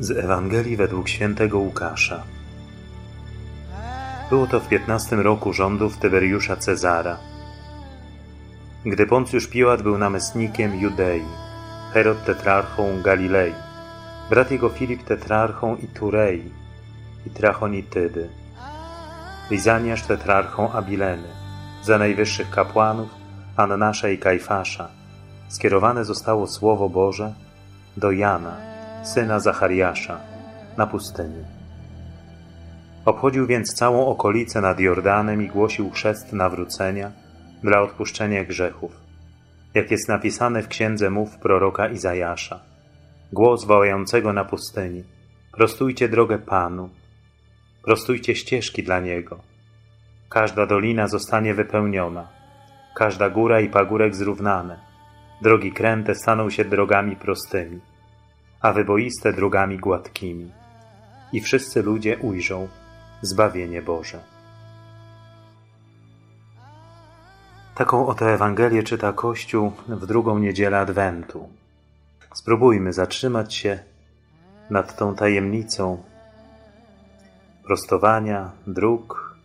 Z Ewangelii według świętego Łukasza. Było to w piętnastym roku rządów Tyberiusza Cezara. Gdy Poncjusz Piłat był namestnikiem Judei, Herod tetrarchą Galilei, brat jego Filip tetrarchą Iturei i Trachonitydy, Lizaniasz tetrarchą Abileny, za najwyższych kapłanów Annasza i Kajfasza, skierowane zostało Słowo Boże do Jana, syna Zachariasza, na pustyni. Obchodził więc całą okolicę nad Jordanem i głosił chrzest nawrócenia dla odpuszczenia grzechów, jak jest napisane w księdze mów proroka Izajasza. Głos wołającego na pustyni: Prostujcie drogę Panu, prostujcie ścieżki dla Niego. Każda dolina zostanie wypełniona, każda góra i pagórek zrównane, drogi kręte staną się drogami prostymi a wyboiste drogami gładkimi. I wszyscy ludzie ujrzą zbawienie Boże. Taką oto Ewangelię czyta Kościół w drugą niedzielę Adwentu. Spróbujmy zatrzymać się nad tą tajemnicą prostowania dróg,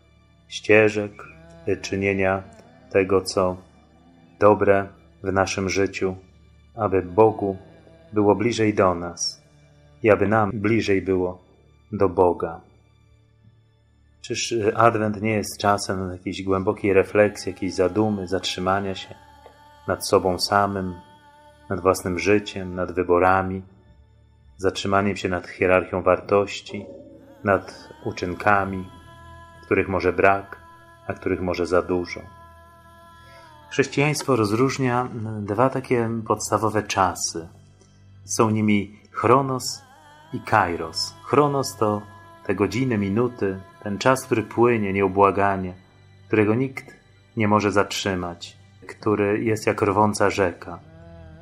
ścieżek, czynienia tego, co dobre w naszym życiu, aby Bogu było bliżej do nas i aby nam bliżej było do Boga. Czyż y, Adwent nie jest czasem jakiejś głębokiej refleksji, jakiejś zadumy, zatrzymania się nad sobą samym, nad własnym życiem, nad wyborami, zatrzymaniem się nad hierarchią wartości, nad uczynkami, których może brak, a których może za dużo. Chrześcijaństwo rozróżnia dwa takie podstawowe czasy – są nimi chronos i kairos. Chronos to te godziny, minuty, ten czas, który płynie nieubłaganie, którego nikt nie może zatrzymać, który jest jak rwąca rzeka,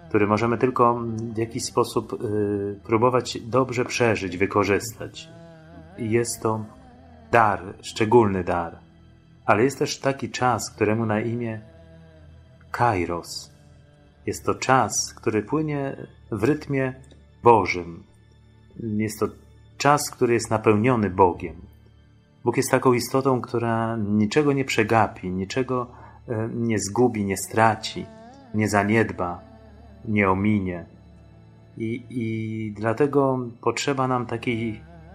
który możemy tylko w jakiś sposób y, próbować dobrze przeżyć, wykorzystać. I jest to dar, szczególny dar. Ale jest też taki czas, któremu na imię Kairos. Jest to czas, który płynie w rytmie Bożym. Jest to czas, który jest napełniony Bogiem. Bóg jest taką istotą, która niczego nie przegapi, niczego e, nie zgubi, nie straci, nie zaniedba, nie ominie. I, i dlatego potrzeba nam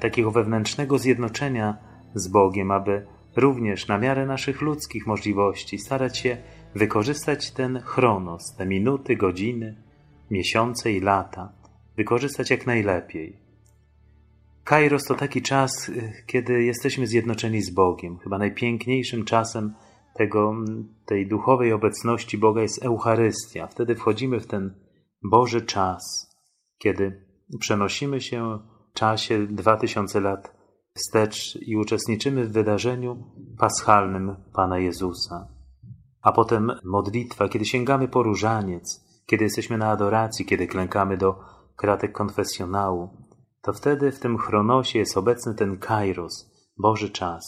takiego wewnętrznego zjednoczenia z Bogiem, aby również na miarę naszych ludzkich możliwości starać się wykorzystać ten chronos, te minuty, godziny, miesiące i lata, wykorzystać jak najlepiej. Kairos to taki czas, y, kiedy jesteśmy zjednoczeni z Bogiem. Chyba najpiękniejszym czasem tego, tej duchowej obecności Boga jest Eucharystia. Wtedy wchodzimy w ten Boży czas, kiedy przenosimy się w czasie dwa tysiące lat wstecz i uczestniczymy w wydarzeniu paschalnym Pana Jezusa. A potem modlitwa, kiedy sięgamy po różaniec, kiedy jesteśmy na adoracji, kiedy klękamy do kratek konfesjonału, to wtedy w tym chronosie jest obecny ten kairos, Boży czas.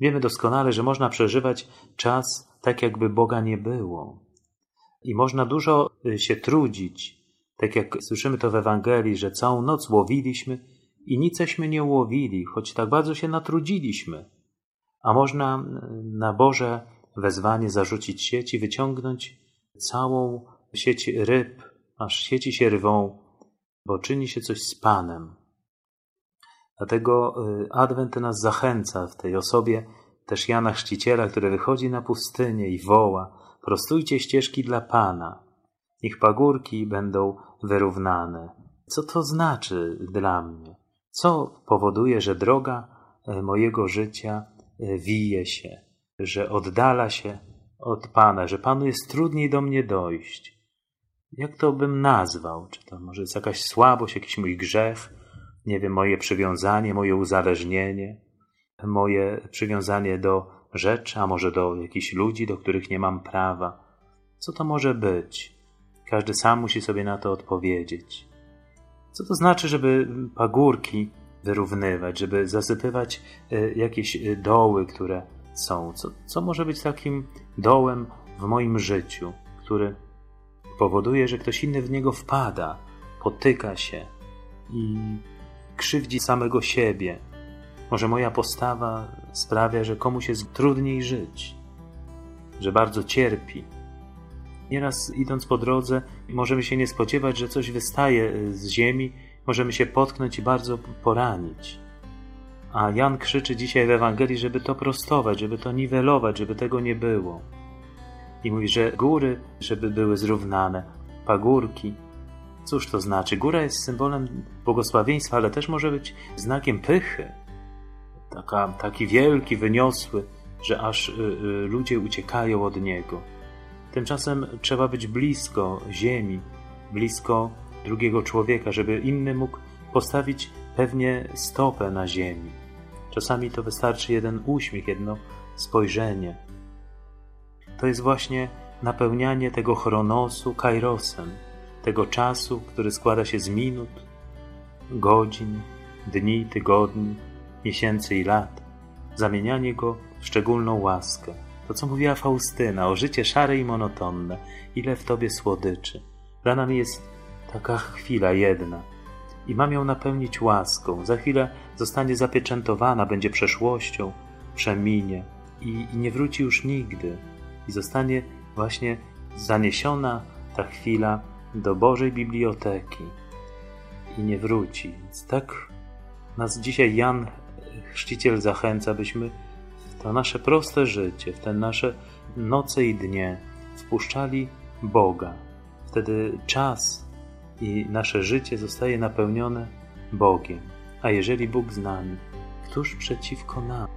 Wiemy doskonale, że można przeżywać czas tak, jakby Boga nie było. I można dużo y, się trudzić, tak jak słyszymy to w Ewangelii, że całą noc łowiliśmy i niceśmy nie łowili, choć tak bardzo się natrudziliśmy. A można y, na Boże wezwanie zarzucić sieć i wyciągnąć całą sieć ryb, aż sieci się rwą, bo czyni się coś z Panem. Dlatego y, Adwent nas zachęca w tej osobie też Jana Chrzciciela, który wychodzi na pustynię i woła: Prostujcie ścieżki dla Pana, niech pagórki będą wyrównane. Co to znaczy dla mnie? Co powoduje, że droga y, mojego życia y, wije się, że oddala się od Pana, że Panu jest trudniej do mnie dojść? jak to bym nazwał? Czy to może jest jakaś słabość, jakiś mój grzech? Nie wiem, moje przywiązanie, moje uzależnienie, moje przywiązanie do rzeczy, a może do jakichś ludzi, do których nie mam prawa. Co to może być? Każdy sam musi sobie na to odpowiedzieć. Co to znaczy, żeby pagórki wyrównywać, żeby zasypywać e, jakieś e, doły, które są? Co, co może być takim dołem w moim życiu, który powoduje, że ktoś inny w niego wpada, potyka się i krzywdzi samego siebie. Może moja postawa sprawia, że komuś jest trudniej żyć, że bardzo cierpi. Nieraz idąc po drodze, możemy się nie spodziewać, że coś wystaje z ziemi, możemy się potknąć i bardzo poranić. A Jan krzyczy dzisiaj w Ewangelii, żeby to prostować, żeby to niwelować, żeby tego nie było. I mówi, że góry, żeby były zrównane, pagórki. Cóż to znaczy? Góra jest symbolem błogosławieństwa, ale też może być znakiem pychy. Taka, taki wielki, wyniosły, że aż y, y, ludzie uciekają od niego. Tymczasem trzeba być blisko ziemi, blisko drugiego człowieka, żeby inny mógł postawić pewnie stopę na ziemi. Czasami to wystarczy jeden uśmiech, jedno spojrzenie. To jest właśnie napełnianie tego chronosu kairosem, tego czasu, który składa się z minut, godzin, dni, tygodni, miesięcy i lat, zamienianie go w szczególną łaskę. To, co mówiła Faustyna, o życie szare i monotonne, ile w tobie słodyczy. Dla nami jest taka chwila jedna i mam ją napełnić łaską. Za chwilę zostanie zapieczętowana, będzie przeszłością, przeminie i, i nie wróci już nigdy. I zostanie właśnie zaniesiona ta chwila do Bożej Biblioteki i nie wróci. Więc tak nas dzisiaj Jan Chrzciciel zachęca, byśmy w to nasze proste życie, w te nasze noce i dnie wpuszczali Boga. Wtedy czas i nasze życie zostaje napełnione Bogiem. A jeżeli Bóg z nami, któż przeciwko nam?